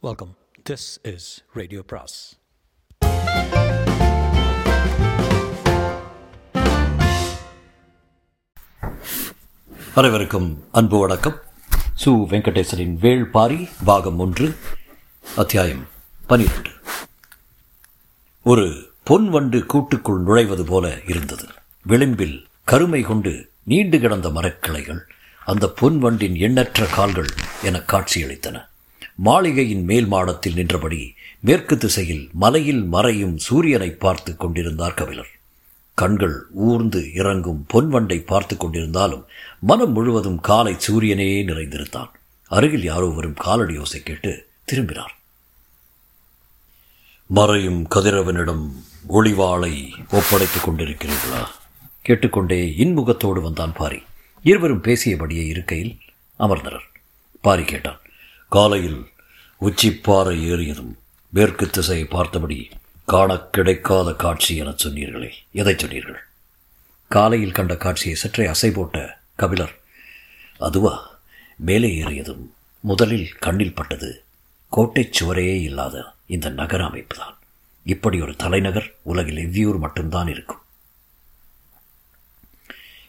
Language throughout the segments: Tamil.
வெல்கம் திஸ் இஸ் ரேடியோ பிராஸ் அனைவருக்கும் அன்பு வணக்கம். சு வெங்கடேசனின் வேள்பாரி பாகம் ஒன்று அத்தியாயம் பனிரெண்டு. ஒரு பொன் வண்டு கூட்டுக்குள் நுழைவது போல இருந்தது. விளிம்பில் கருமை கொண்டு நீண்டு கிடந்த மரக்கிளைகள் அந்த பொன் வண்டின் எண்ணற்ற கால்கள் என காட்சியளித்தன. மாளிகையின் மேல் மாடத்தில் நின்றபடி மேற்கு திசையில் மலையில் மறையும் சூரியனை பார்த்து கொண்டிருந்தார் கபிலர். கண்கள் ஊர்ந்து இறங்கும் பொன்வண்டை பார்த்து கொண்டிருந்தாலும் மனம் முழுவதும் காலை சூரியனே நிறைந்திருந்தான். அருகில் யாரோ வரும் காலடி யோசை கேட்டு திரும்பினார். மறையும் கதிரவனிடம் ஒளிவாளை ஒப்படைத்துக் கொண்டிருக்கிறீர்களா? கேட்டுக்கொண்டே இன்முகத்தோடு வந்தான் பாரி. இருவரும் பேசியபடியே இருக்கையில் அமர்ந்தனர். பாரி கேட்டான் காலையில் உச்சிப்பாறை ஏறியதும் மேற்கு திசையை பார்த்தபடி காண கிடைக்காத காட்சி என சொன்னீர்களே. எதை சொன்னீர்கள்? காலையில் கண்ட காட்சியை சற்றே அசை போட்ட கபிலர் அதுவா? மேலே ஏறியதும் முதலில் கண்ணில் பட்டது கோட்டைச் சுவரையே இல்லாத இந்த நகர அமைப்புதான். இப்படி ஒரு தலைநகர் உலகில் எவ்வியூர் மட்டும்தான் இருக்கும்.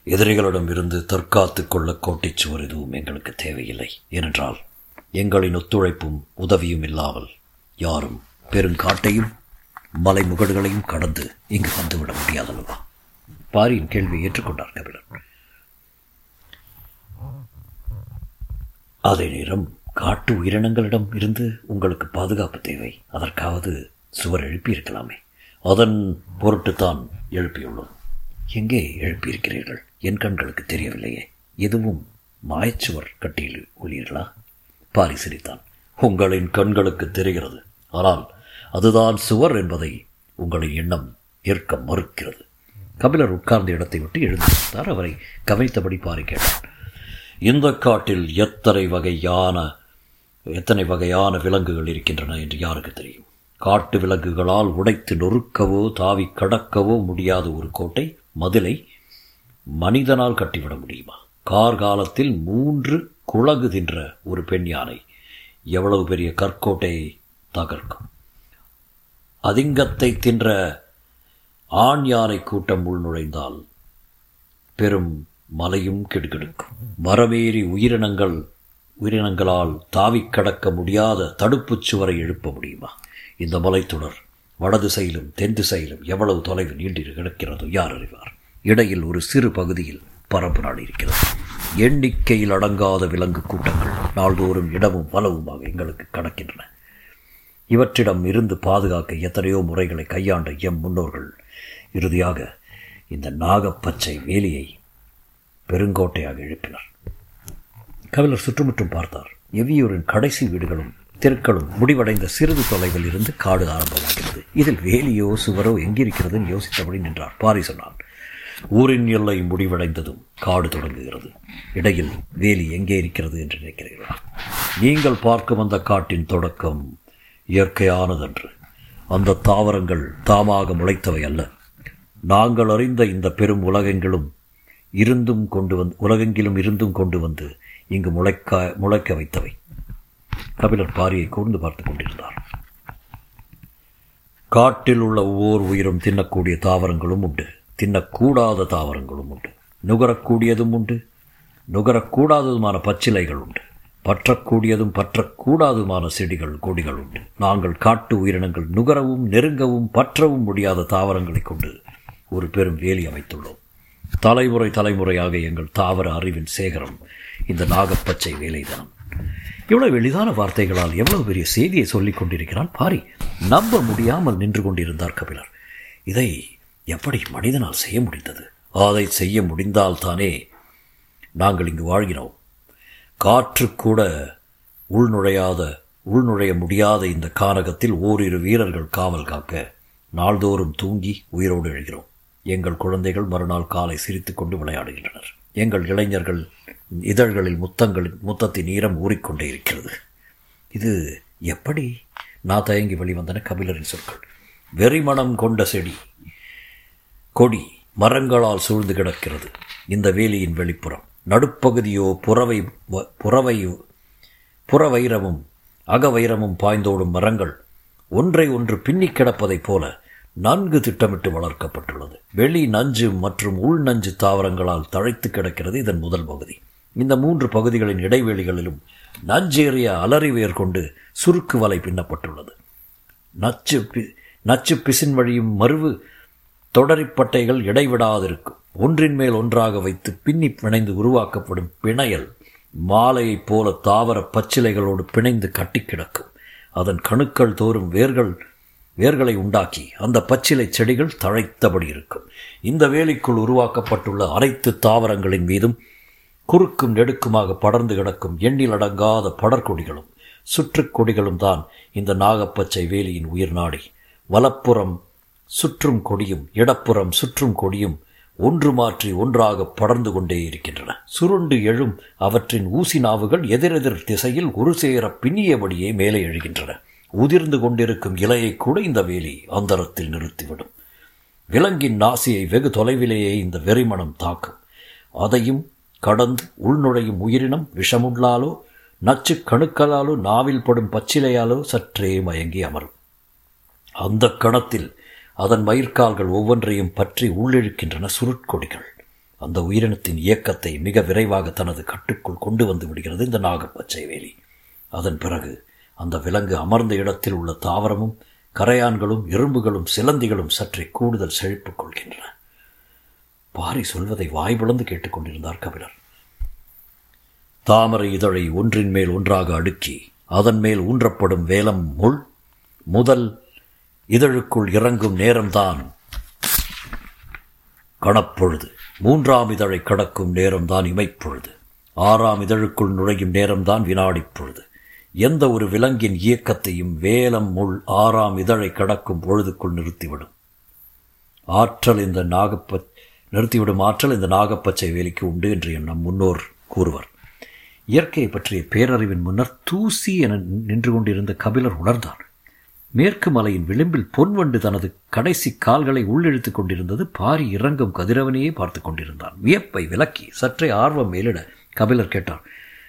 எதிரிகளிடம் இருந்து தற்காத்துக் கொள்ள கோட்டைச் சுவர் எதுவும் எங்களுக்கு தேவையில்லை. ஏனென்றால் எங்களின் ஒத்துழைப்பும் உதவியும் இல்லாமல் யாரும் பெருங்காட்டையும் மலை முகடுகளையும் கடந்து இங்கு வந்துவிட முடியாதல்லவா? பாரியின் கேள்வியை ஏற்றுக்கொண்டார் கபிலர் அதே நேரம் காட்டு உயிரினங்களிடம் இருந்து உங்களுக்கு பாதுகாப்பு தேவை. அதற்காவது சுவர் எழுப்பியிருக்கலாமே. அதன் பொருட்டுத்தான் எழுப்பியுள்ளோம். எங்கே எழுப்பியிருக்கிறீர்கள்? என் கண்களுக்கு தெரியவில்லையே. எதுவும் மாயச்சுவர் கட்டியில் உள்ளீர்களா? பாரி சிரித்தான். உங்களின் கண்களுக்கு தெரிகிறது. ஆனால் அதுதான் சுவர் என்பதை உங்களின் எண்ணம் ஏற்க மறுக்கிறது. கபிலர் உட்கார்ந்த இடத்தை விட்டு எழுந்திருந்தார். அவரை கவிழ்த்தபடி பாரி கேட்டார். இந்த காட்டில் எத்தனை வகையான எத்தனை வகையான விலங்குகள் இருக்கின்றன என்று யாருக்கு தெரியும்? காட்டு விலங்குகளால் உடைத்து நொறுக்கவோ தாவி கடக்கவோ முடியாத ஒரு கோட்டை மதிலை மனிதனால் கட்டிவிட முடியுமா? கார்காலத்தில் மூன்று குழகு தின்ற ஒரு பெண் யானை எவ்வளவு பெரிய கற்கோட்டையை தகர்க்கும். அதிங்கத்தை தின்ற ஆண் யானை கூட்டம் உள் நுழைந்தால் பெரும் மலையும் கெடுக்கெடுக்கும் மரமேறி உயிரினங்கள் உயிரினங்களால் தாவிக் கடக்க முடியாத தடுப்புச் சுவரை எழுப்ப முடியுமா? இந்த மலைத்தொடர் வடதிசையிலும் தென் திசையிலும் எவ்வளவு தொலைவு நீண்டிரு கிடக்கிறதோ யார் அறிவார்? இடையில் ஒரு சிறு பகுதியில் பரப்பு நாடு இருக்கிறது. எண்ணிக்கையில் அடங்காத விலங்கு கூட்டங்கள் நாள்தோறும் இடமும் பலவுமாக எங்களுக்கு கடக்கின்றன. இவற்றிடம் இருந்து பாதுகாக்க எத்தனையோ முறைகளை கையாண்ட எம் முன்னோர்கள். இறுதியாக இந்த நாகப்பச்சை வேலியை பெருங்கோட்டையாக எழுப்பினர். கபிலர் சுற்றுமுற்றும் பார்த்தார். எவ்வியூரின் கடைசி வீடுகளும் தெருக்களும் முடிவடைந்த சிறிது தொலைவில் இருந்து காடு ஆரம்பமாகிறது. இதில் வேலியோ சுவரோ எங்கிருக்கிறதுன்னு யோசித்தபடி நின்றார். பாரி சொன்னான் ஊரின் எல்லை முடிவடைந்ததும் காடு தொடங்குகிறது. இடையில் வேலி எங்கே இருக்கிறது என்று நினைக்கிறீர்களா நீங்கள் பார்க்கும் அந்த காட்டின் தொடக்கம் இயற்கையானதன்று. அந்த தாவரங்கள் தாமாக முளைத்தவை அல்ல. நாங்கள் அறிந்த இந்த பெரும் உலகெங்கிலும் இருந்தும் கொண்டு வந்து உலகெங்கிலும் இருந்தும் கொண்டு வந்து இங்கு முளைக்க முளைக்க வைத்தவை. கபிலர் பாரியை கூர்ந்து பார்த்து கொண்டிருந்தார். காட்டில் உள்ள ஒவ்வொரு உயிரும் தின்னக்கூடிய தாவரங்களும் உண்டு. தின்னக்கூடாத தாவரங்களும் உண்டு. நுகரக்கூடியதும் உண்டு. நுகரக்கூடாததுமான பச்சிலைகள் உண்டு. பற்றக்கூடியதும் பற்றக்கூடாதுமான செடிகள் கொடிகள் உண்டு. நாங்கள் காட்டு உயிரினங்கள் நுகரவும் நெருங்கவும் பற்றவும் முடியாத தாவரங்களை கொண்டு ஒரு பெரும் வேலி அமைத்துள்ளோம். தலைமுறை தலைமுறையாக எங்கள் தாவர அறிவின் சேகரம் இந்த நாகப்பச்சை வேலைதான். இவ்வளவு எளிதான வார்த்தைகளால் எவ்வளவு பெரிய செய்தியை சொல்லிக் கொண்டிருக்கிறான்? பாரி நம்ப முடியாமல் நின்று கொண்டிருந்தார் கபிலர். இதை எப்படி மனிதனால் செய்ய முடிந்தது? அதை செய்ய முடிந்தால்தானே நாங்கள் இங்கு வாழ்கிறோம். காற்று கூட உள்நுழையாத உள்நுழைய முடியாத இந்த கானகத்தில் ஓரிரு வீரர்கள் காவல் காக்க நாள்தோறும் தூங்கி உயிரோடு எழுகிறோம். எங்கள் குழந்தைகள் மறுநாள் காலை சிரித்துக்கொண்டு விளையாடுகின்றனர். எங்கள் இளைஞர்கள் இதழ்களில் முத்தங்கள் முத்தத்தின் ஈரம் ஊறிக்கொண்டே இருக்கிறது. இது எப்படி? நான் தயங்கி வெளிவந்தன கபிலரின் சொற்கள். வெறிமணம் கொண்ட செடி. கொடி மரங்களால் சூழ்ந்து கிடக்கிறது. இந்த வேலியின் வெளிப்புறம். நடுப்பகுதியோ புறவை வ- புறவை புறவைரமும் அகவைரமும் பாய்ந்தோடும் மரங்கள் ஒன்றை ஒன்று பின்னிக் கிடப்பதைப் போல நன்கு திட்டமிட்டு வளர்க்கப்பட்டுள்ளது. வெளி நஞ்சு மற்றும் உள் நஞ்சு தாவரங்களால் தழைத்து கிடக்கிறது இதன் முதல் பகுதி. இந்த மூன்று பகுதிகளின் இடைவெளிகளிலும் நஞ்சேறிய அலறிவேர் கொண்டு சுருக்கு வலை பின்னப்பட்டுள்ளது. நச்சு பி நச்சு பிசின் வழியும் மருவு தொடரிப்பட்டைகள் இடைவிடாதிருக்கும். ஒன்றின் மேல் ஒன்றாக வைத்து பின்னி பிணைந்து உருவாக்கப்படும் பிணையல் மாலையைப் போல தாவர பச்சிலைகளோடு பிணைந்து கட்டி கிடக்கும். அதன் கணுக்கள் தோறும் வேர்கள் வேர்களை உண்டாக்கி அந்த பச்சிலை செடிகள் தழைத்தபடி இருக்கும். இந்த வேலிக்குள் உருவாக்கப்பட்டுள்ள அனைத்து தாவரங்களின் மீதும் குறுக்கும் நெடுக்குமாக படர்ந்து கிடக்கும் எண்ணில் அடங்காத படர்கொடிகளும் சுற்றுக் கொடிகளும் தான் இந்த நாகப்பச்சை வேலியின் உயிர் நாடி. வலப்புறம் சுற்றும் கொடியும் இடப்புறம் சுற்றும் கொடியும் ஒன்று மாற்றி ஒன்றாக படர்ந்து கொண்டே இருக்கின்றன. சுருண்டு எழும் அவற்றின் ஊசி நாவுகள் எதிரெதிர் திசையில் ஒரு சேர பின்னியபடியே மேலே எழுகின்றன. உதிர்ந்து கொண்டிருக்கும் இலையை கூட இந்த வேலி அந்தரத்தில் நிறுத்திவிடும். விலங்கின் நாசியை வெகு தொலைவிலேயே இந்த வெறிமணம் தாக்கும். அதையும் கடந்து உள்நுழையும் உயிரினம் விஷமுள்ளாலோ நச்சு கணுக்களாலோ நாவில் படும் பச்சிலையாலோ சற்றே மயங்கி அமரும். அந்த கணத்தில் அதன் மயிர்கால்கள் ஒவ்வொன்றையும் பற்றி உள்ளிழுக்கின்றன சுருட்கொடிகள். அந்த உயிரினத்தின் இயக்கத்தை மிக விரைவாக தனது கட்டுக்குள் கொண்டு வந்து விடுகிறது இந்த நாகப்பச்சை வேலி அதன் பிறகு அந்த விலங்கு அமர்ந்த இடத்தில் உள்ள தாவரமும் கரையான்களும் எறும்புகளும் சிலந்திகளும் சற்றே கூடுதல் செழிப்பு கொள்கின்றன. பாரி சொல்வதை வாய்பிழந்து கேட்டுக்கொண்டிருந்தார் கபிலர். தாமரை இதழை ஒன்றின் மேல் ஒன்றாக அடுக்கி அதன் மேல் ஊன்றப்படும் வேலம் முள் முதல் இதழுக்குள் இறங்கும் நேரம்தான். கணப்பொழுது. மூன்றாம் இதழை கடக்கும் நேரம்தான் இமைப்பொழுது. ஆறாம் இதழுக்குள் நுழையும் நேரம்தான் வினாடி பொழுது எந்த ஒரு விலங்கின் இயக்கத்தையும் வேலம் முள் ஆறாம் இதழை கடக்கும் பொழுதுக்குள் நிறுத்திவிடும். ஆற்றல் இந்த நாகப்ப நிறுத்திவிடும் ஆற்றல் இந்த நாகப்பச்சை வேலிக்கு உண்டு என்று நம் முன்னோர் கூறுவர். இயற்கையை பற்றிய பேரறிவின் முன்னர் தூசி என நின்று கொண்டிருந்த கபிலர் உணர்ந்தார். மேற்கு மலையின் விளிம்பில் பொன்வண்டு தனது கடைசி கால்களை உள்ளிழுத்துக் கொண்டிருந்தது. பாரி இறங்கும் கதிரவனையே பார்த்து கொண்டிருந்தான். வியப்பை விலக்கி சற்றே ஆர்வம் மேலிட கபிலர் கேட்டார்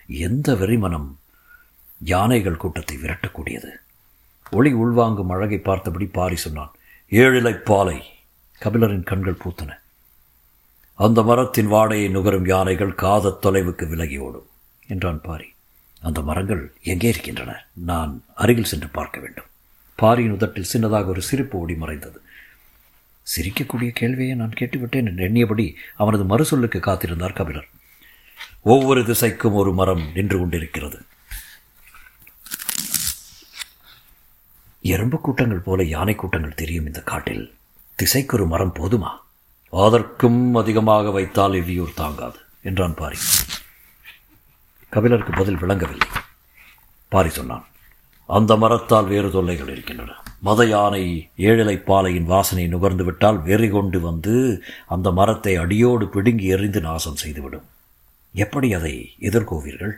எந்த வெறிமனம்? யானைகள் கூட்டத்தை விரட்டக்கூடியது. ஒளி உள்வாங்கும் அழகை பார்த்தபடி பாரி சொன்னான். ஏழிலை பாலை. கபிலரின் கண்கள் பூத்தன. அந்த மரத்தின் வாடையை நுகரும் யானைகள் காதத் தொலைவுக்கு விலகி ஓடும் என்றான் பாரி. அந்த மரங்கள் எங்கே இருக்கின்றன? நான் அருகில் சென்று பார்க்க வேண்டும். பாரியின் உதட்டில் சின்னதாக ஒரு சிரிப்பு ஓடி மறைந்தது. சிரிக்கக்கூடிய கேள்வியை நான் கேட்டுவிட்டேன் என்று எண்ணியபடி அவனது மறுசொல்லுக்கு காத்திருந்தார் கபிலர். ஒவ்வொரு திசைக்கும் ஒரு மரம் நின்று கொண்டிருக்கிறது. எறும்பு கூட்டங்கள் போல யானை கூட்டங்கள் தெரியும் இந்த காட்டில். திசைக்கு ஒரு மரம் போதுமா? அதற்கும் அதிகமாக வைத்தால் எவ்வியூர் தாங்காது என்றான் பாரி. கபிலருக்கு பதில் விளங்கவில்லை. பாரி சொன்னான் அந்த மரத்தால் வேறு தொல்லைகள் இருக்கின்றன. மத யானை ஏழிலை பாலையின் வாசனை நுகர்ந்து விட்டால் வெறி கொண்டு வந்து அந்த மரத்தை அடியோடு பிடுங்கி எறிந்து நாசம் செய்துவிடும். எப்படி அதை எதிர்கோவீர்கள்?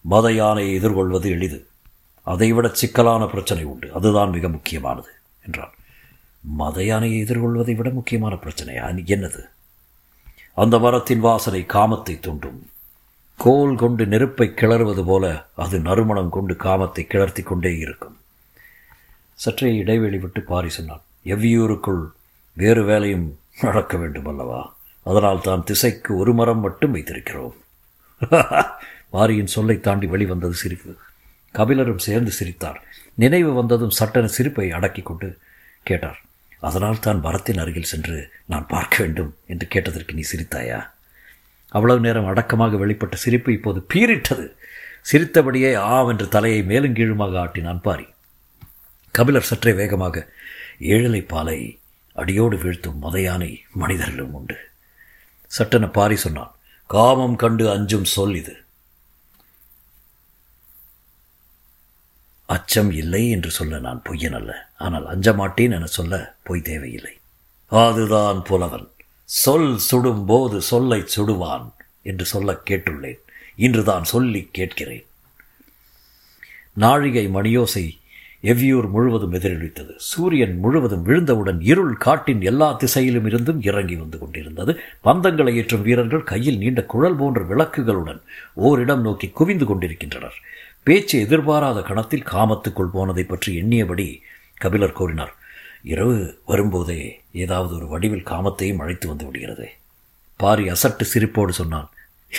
மத யானையை எதிர்கொள்வது எளிது. அதைவிட சிக்கலான பிரச்சனை உண்டு. அதுதான் மிக முக்கியமானது என்றான். மத யானையை எதிர்கொள்வதை விட முக்கியமான பிரச்சனை என்னது? அந்த மரத்தின் வாசனை காமத்தை தூண்டும். கோல் கொண்டு நெருப்பை கிளறுவது போல அது நறுமணம் கொண்டு காமத்தை கிளர்த்தி கொண்டே இருக்கும். சற்றே இடைவெளி விட்டு பாரி சொன்னான் எவ்வியூருக்குள் வேறு வேலையும் நடக்க வேண்டும் அல்லவா அதனால் தான் திசைக்கு ஒரு மரம் மட்டும் வைத்திருக்கிறோம். பாரியின் சொல்லை தாண்டி வெளிவந்தது சிரிப்பு. கபிலரும் சேர்ந்து சிரித்தார். நினைவு வந்ததும் சட்டன சிரிப்பை அடக்கி கொண்டு கேட்டார் அதனால் தான் மரத்தின் அருகில் சென்று நான் பார்க்க வேண்டும் என்று கேட்டதற்கு நீ சிரித்தாயா? அவ்வளவு நேரம் அடக்கமாக வெளிப்பட்ட சிரிப்பு இப்போது பீரிட்டது சிரித்தபடியே ஆம் என்று தலையை மேலும் கீழுமாக ஆட்டினான் பாரி. கபிலர் சற்றே வேகமாக ஏழலை பாலை அடியோடு வீழ்த்தும் மதையானை மனிதர்களும் உண்டு. சட்டென பாரி சொன்னான் காமம் கண்டு அஞ்சும் சொல் இது. அச்சம் இல்லை என்று சொல்ல நான் பொய்யன் அல்ல ஆனால் அஞ்ச மாட்டேன் என சொல்ல பொய் தேவையில்லை. அதுதான் புலவன். சொல் சுடும் போது சொல்லை சுடுவான் என்று சொல்ல கேட்டுள்ளேன். இன்றுதான் சொல்லி கேட்கிறேன். நாழிகை மணியோசை எவ்வியூர் முழுவதும் எதிரொலித்தது. சூரியன் முழுவதும் விழுந்தவுடன் இருள் காட்டின் எல்லா திசையிலும் இருந்தும் இறங்கி வந்து கொண்டிருந்தது. பந்தங்களை ஏற்றும் வீரர்கள் கையில் நீண்ட குழல் போன்ற விளக்குகளுடன் ஓரிடம் நோக்கி குவிந்து கொண்டிருக்கின்றனர். பேச்சு எதிர்பாராத கணத்தில் காமத்துக்குள் போனதை பற்றி எண்ணியபடி கபிலர் கூறினார் இரவு வரும்போதே ஏதாவது ஒரு வடிவில் காமத்தையும் அழைத்து வந்து விடுகிறது. பாரி அசட்டு சிரிப்போடு சொன்னான்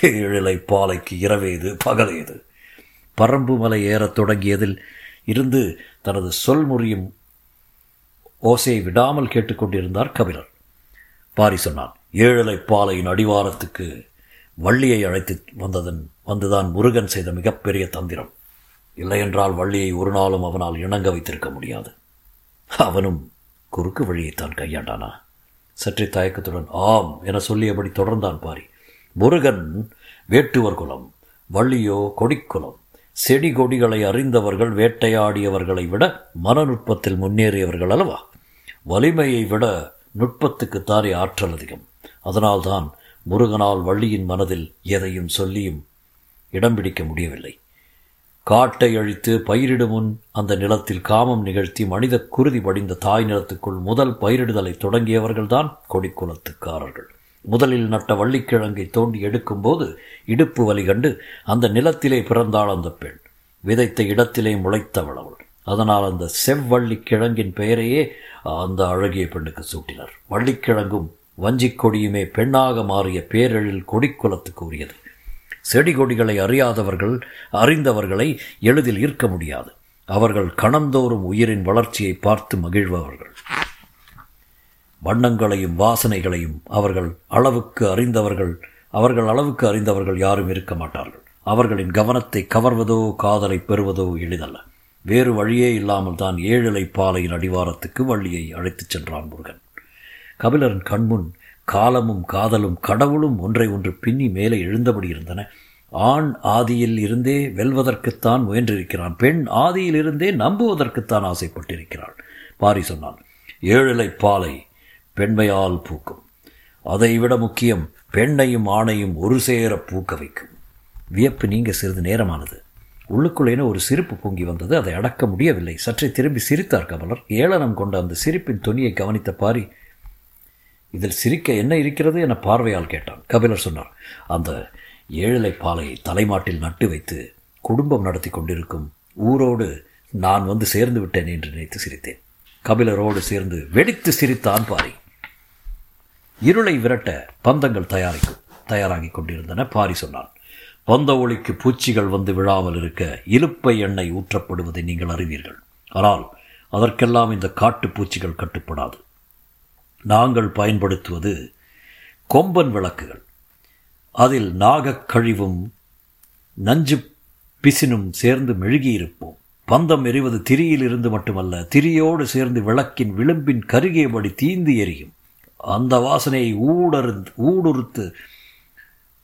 ஏழிலை பாலைக்கு இரவேது பகலேது பரம்பு மலை ஏறத் தொடங்கியதில் இருந்து தனது சொல் முறியும் ஓசையை விடாமல் கேட்டுக்கொண்டிருந்தார் கபிலர். பாரி சொன்னான் ஏழலை பாலையின் அடிவாரத்துக்கு வள்ளியை அழைத்து வந்ததன் வந்துதான் முருகன் செய்த மிகப்பெரிய தந்திரம். இல்லையென்றால் வள்ளியை ஒரு நாளும் அவனால் இணங்க வைத்திருக்க முடியாது. அவனும் குறுக்கு வழியைத்தான் கையாண்டானா? சற்றே தயக்கத்துடன் ஆம் என சொல்லியபடி தொடர்ந்தான் பாரி. முருகன் வேட்டுவர் குலம் வள்ளியோ கொடிக்குலம் செடி கொடிகளை அறிந்தவர்கள் வேட்டையாடியவர்களை விட மனநுட்பத்தில் முன்னேறியவர்கள் அல்லவா? வலிமையை விட நுட்பத்துக்குத்தானே ஆற்றல் அதிகம். அதனால்தான் முருகனால் வள்ளியின் மனதில் எதையும் சொல்லியும் இடம் பிடிக்க முடியவில்லை. காட்டை அழித்து பயிரிடும் முன் அந்த நிலத்தில் காமம் நிகழ்த்தி மனித குருதி படிந்த தாய் நிலத்துக்குள் முதல் பயிரிடுதலை தொடங்கியவர்கள்தான் கொடிக்குலத்துக்காரர்கள் முதலில் நட்ட வள்ளிக்கிழங்கை தோண்டி எடுக்கும்போது இடுப்பு வலி கண்டு அந்த நிலத்திலே பிறந்தாள் அந்த பெண். விதைத்த இடத்திலே முளைத்தவள் அவள். அதனால் அந்த செவ்வள்ளி கிழங்கின் பெயரையே அந்த அழகிய பெண்ணுக்கு சூட்டினார். வள்ளிக்கிழங்கும் வஞ்சிக் கொடியுமே பெண்ணாக மாறிய பேரழில் கொடிக்குலத்துக்கு உரியது. செடி கொடிகளை அறியாதவர்கள் அறிந்தவர்களை எளிதில் ஈர்க்க முடியாது. அவர்கள் கணந்தோறும் உயிரின் வளர்ச்சியை பார்த்து மகிழ்பவர்கள். வண்ணங்களையும் வாசனைகளையும் அவர்கள் அளவுக்கு அறிந்தவர்கள் அவர்கள் அளவுக்கு அறிந்தவர்கள் யாரும் இருக்க மாட்டார்கள். அவர்களின் கவனத்தை கவர்வதோ காதலை பெறுவதோ எளிதல்ல. வேறு வழியே இல்லாமல் தான் ஏழிலை பாலையின் அடிவாரத்துக்கு வள்ளியை அழைத்துச் சென்றான் முருகன். கபிலரின் கண்முன் காலமும் காதலும் கடவுளும் ஒன்றை ஒன்று பின்னி மேலே எழுந்தபடி இருந்தன. ஆண் ஆதியில் இருந்தே வெல்வதற்குத்தான் முயன்றிருக்கிறான். பெண் ஆதியில் இருந்தே நம்புவதற்குத்தான் ஆசைப்பட்டிருக்கிறாள். பாரி சொன்னான் ஏழிலை பாலை பெண்மையால் பூக்கும். அதைவிட முக்கியம் பெண்ணையும் ஆணையும் ஒரு சேர பூக்க வைக்கும். வியப்பு நீங்க சிறிது நேரமானது. உள்ளுக்குள்ளேன ஒரு சிரிப்பு பொங்கி வந்தது. அதை அடக்க முடியவில்லை. சற்றே திரும்பி சிரித்தார் கமலர். ஏளனம் கொண்ட அந்த சிரிப்பின் துணியை கவனித்த பாரி இதில் சிரிக்க என்ன இருக்கிறது என பார்வையால் கேட்டான். கபிலர் சொன்னார் அந்த ஏழலை பாலை தலைமாட்டில் நட்டு வைத்து குடும்பம் நடத்தி கொண்டிருக்கும் ஊரோடு நான் வந்து சேர்ந்து விட்டேன் என்று நினைத்து சிரித்தேன். கபிலரோடு சேர்ந்து வெடித்து சிரித்தான் பாரி. இருளை விரட்ட பந்தங்கள் தயாரிக்கும் தயாராகி கொண்டிருந்தன. பாரி சொன்னான் பந்த ஒளிக்கு பூச்சிகள் வந்து விழாமல் இருக்க இலுப்பை எண்ணெய் ஊற்றப்படுவதை நீங்கள் அறிவீர்கள். ஆனால் அதற்கெல்லாம் இந்த காட்டு பூச்சிகள் கட்டுப்படாது. நாங்கள் பயன்படுத்துவது கொம்பன் விளக்குகள். அதில் நாகக் கழிவும் நஞ்சு பிசினும் சேர்ந்து மெழுகியிருப்போம். பந்தம் எறிவது திரியில் இருந்து மட்டுமல்ல திரியோடு சேர்ந்து விளக்கின் விளிம்பின் கருகியபடி தீந்து எரியும். அந்த வாசனையை ஊடறு ஊடுருத்து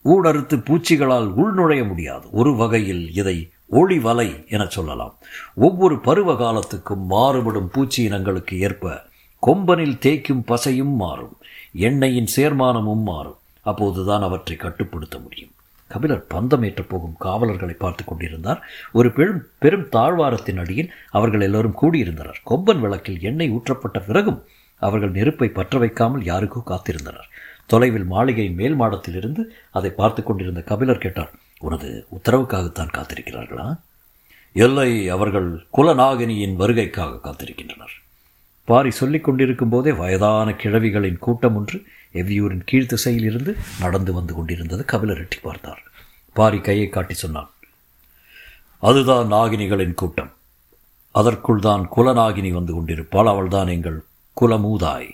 ஊடறுத்து பூச்சிகளால் உள்நுழைய முடியாது. ஒரு வகையில் இதை ஒளி வலை என சொல்லலாம். ஒவ்வொரு பருவ காலத்துக்கும் மாறுபடும் பூச்சி இனங்களுக்கு ஏற்ப கொம்பனில் தேய்க்கும் பசையும் மாறும் எண்ணெயின் சேர்மானமும் மாறும். அப்போதுதான் அவற்றை கட்டுப்படுத்த முடியும். கபிலர் பந்தம் ஏற்றப் போகும் காவலர்களை பார்த்து கொண்டிருந்தார். ஒரு பெரும் பெரும் தாழ்வாரத்தின் அடியில் அவர்கள் எல்லோரும் கூடியிருந்தனர். கொம்பன் விளக்கில் எண்ணெய் ஊற்றப்பட்ட பிறகும் அவர்கள் நெருப்பை பற்ற வைக்காமல் யாருக்கோ காத்திருந்தனர். தொலைவில் மாளிகையின் மேல் மாடத்திலிருந்து அதை பார்த்து கொண்டிருந்த கபிலர் கேட்டார் உனது உத்தரவுக்காகத்தான் காத்திருக்கிறார்களா? எல்லை அவர்கள் குலநாகினியின் வருகைக்காக காத்திருக்கின்றனர். பாரி சொல்லிக் கொண்டிருக்கும் போதே வயதான கிழவிகளின் கூட்டம் ஒன்று எவ்வியூரின் கீழ்த்திசையில் இருந்து நடந்து வந்து கொண்டிருந்தது. கபிலர் எட்டி பார்த்தார். பாரி கையை காட்டி சொன்னான் அதுதான் நாகினிகளின் கூட்டம். அதற்குள் தான் குலநாகினி வந்து கொண்டிருப்பாள். அவள்தான் எங்கள் குலமூதாய்.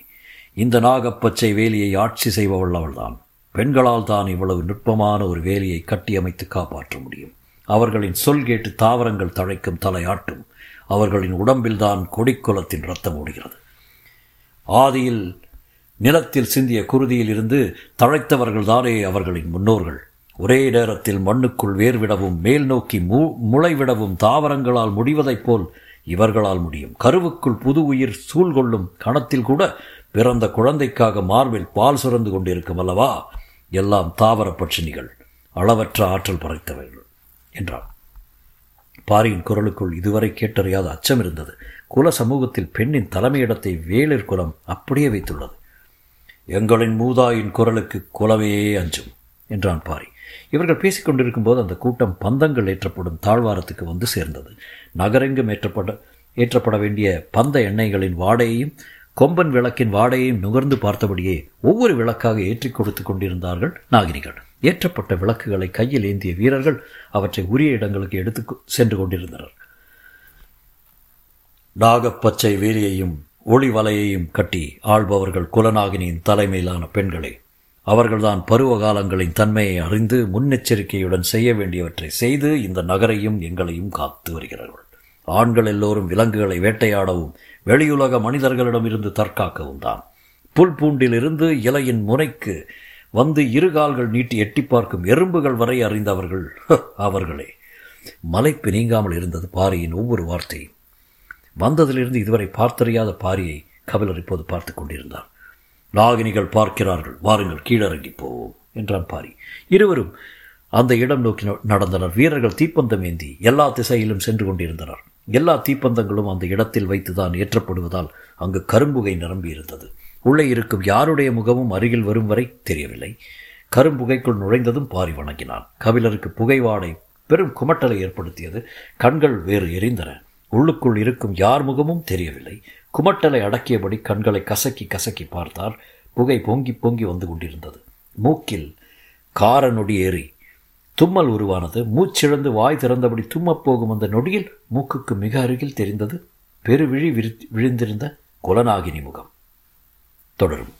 இந்த நாகப்பச்சை வேலியை ஆட்சி செய்பவள் அவள்தான். பெண்களால் தான் இவ்வளவு நுட்பமான ஒரு வேலியை கட்டியமைத்து காப்பாற்ற முடியும். அவர்களின் சொல் கேட்டு தாவரங்கள் தழைக்கும் தலையாட்டும். அவர்களின் உடம்பில்தான் கொடிக்குலத்தின் ரத்தம் ஓடுகிறது. ஆதியில் நிலத்தில் சிந்திய குருதியில் இருந்து தழைத்தவர்கள்தானே அவர்களின் முன்னோர்கள். ஒரே நேரத்தில் மண்ணுக்குள் வேர்விடவும் மேல் நோக்கி மு முளைவிடவும் தாவரங்களால் முடிவதைப் போல் இவர்களால் முடியும். கருவுக்குள் புது உயிர் சூழ்கொள்ளும் கணத்தில் கூட பிறந்த குழந்தைக்காக மார்பில் பால் சுரந்து கொண்டிருக்கும் அல்லவா? எல்லாம் தாவர பட்சினிகள். அளவற்ற ஆற்றல் பறைத்தவர்கள் என்றார் பாரியின் குரலுக்குள் இதுவரை கேட்டறியாத அச்சம் இருந்தது குல சமூகத்தில் பெண்ணின் தலைமையிடத்தை வேளிர் குலம் அப்படியே வைத்துள்ளது. எங்களின் மூதாயின் குரலுக்கு குலமே அஞ்சும் என்றான் பாரி. இவர்கள் பேசிக் கொண்டிருக்கும் போது அந்த கூட்டம் பந்தங்கள் ஏற்றப்படும் தாழ்வாரத்துக்கு வந்து சேர்ந்தது. நகரெங்கும் ஏற்றப்பட ஏற்றப்பட வேண்டிய பந்த எண்ணெய்களின் வாடையையும் கொம்பன் விளக்கின் வாடையையும் நுகர்ந்து பார்த்தபடியே ஒவ்வொரு விளக்காக ஏற்றிக் கொடுத்து கொண்டிருந்தார்கள் நாகினிகள். ஏற்றப்பட்ட விளக்குகளை கையில் ஏந்திய வீரர்கள் அவற்றை உரிய இடங்களுக்கு எடுத்து சென்று கொண்டிருந்தனர். நாகப்பச்சை வேலியையும் ஒளி வலையையும் கட்டி ஆள்பவர்கள் குலநாகினியின் தலைமையிலான பெண்களே அவர்கள்தான் பருவ காலங்களின் தன்மையை அறிந்து முன்னெச்சரிக்கையுடன் செய்ய வேண்டியவற்றை செய்து இந்த நகரையும் எங்களையும் காத்து வருகிறார்கள். ஆண்கள் எல்லோரும் விலங்குகளை வேட்டையாடவும் வெளியுலக மனிதர்களிடமிருந்து தற்காக்கவும் தான். புல் பூண்டிலிருந்து இலையின் முனைக்கு வந்து இரு கால்கள் நீட்டி எட்டி பார்க்கும் எறும்புகள் வரை அறிந்தவர்கள் அவர்களே. மலைப்பு நீங்காமல் இருந்தது பாரியின் ஒவ்வொரு வார்த்தையும். வந்ததிலிருந்து இதுவரை பார்த்தறியாத பாரியை கபிலர் இப்போது பார்த்து கொண்டிருந்தார். நாகினிகள் பார்க்கிறார்கள் வாருங்கள் கீழறங்கி போவோம் என்றான் பாரி. இருவரும் அந்த இடம் நோக்கி நடந்தனர். வீரர்கள் தீப்பந்தம் ஏந்தி எல்லா திசையிலும் சென்று கொண்டிருந்தனர். எல்லா தீப்பந்தங்களும் அந்த இடத்தில் வைத்துதான் ஏற்றப்படுவதால் அங்கு கரும்புகை நிரம்பியிருந்தது. உள்ளே இருக்கும் யாருடைய முகமும் அருகில் வரும் வரை தெரியவில்லை. கரும்புகைக்குள் நுழைந்ததும் பாரி வணங்கினான். கபிலருக்கு புகைவாடை பெரும் குமட்டலை ஏற்படுத்தியது. கண்கள் வேறு எரிந்தன. உள்ளுக்குள் இருக்கும் யார் முகமும் தெரியவில்லை. குமட்டலை அடக்கியபடி கண்களை கசக்கி கசக்கி பார்த்தார். புகை பொங்கி பொங்கி வந்து கொண்டிருந்தது. மூக்கில் கார நொடி ஏறி தும்மல் உருவானது. மூச்சிழந்து வாய் திறந்தபடி தும்மப் போகும் அந்த நொடியில் மூக்குக்கு மிக அருகில் தெரிந்தது. பெருவிழி விரி விழுந்திருந்த குலநாகினி முகம். தொடரும்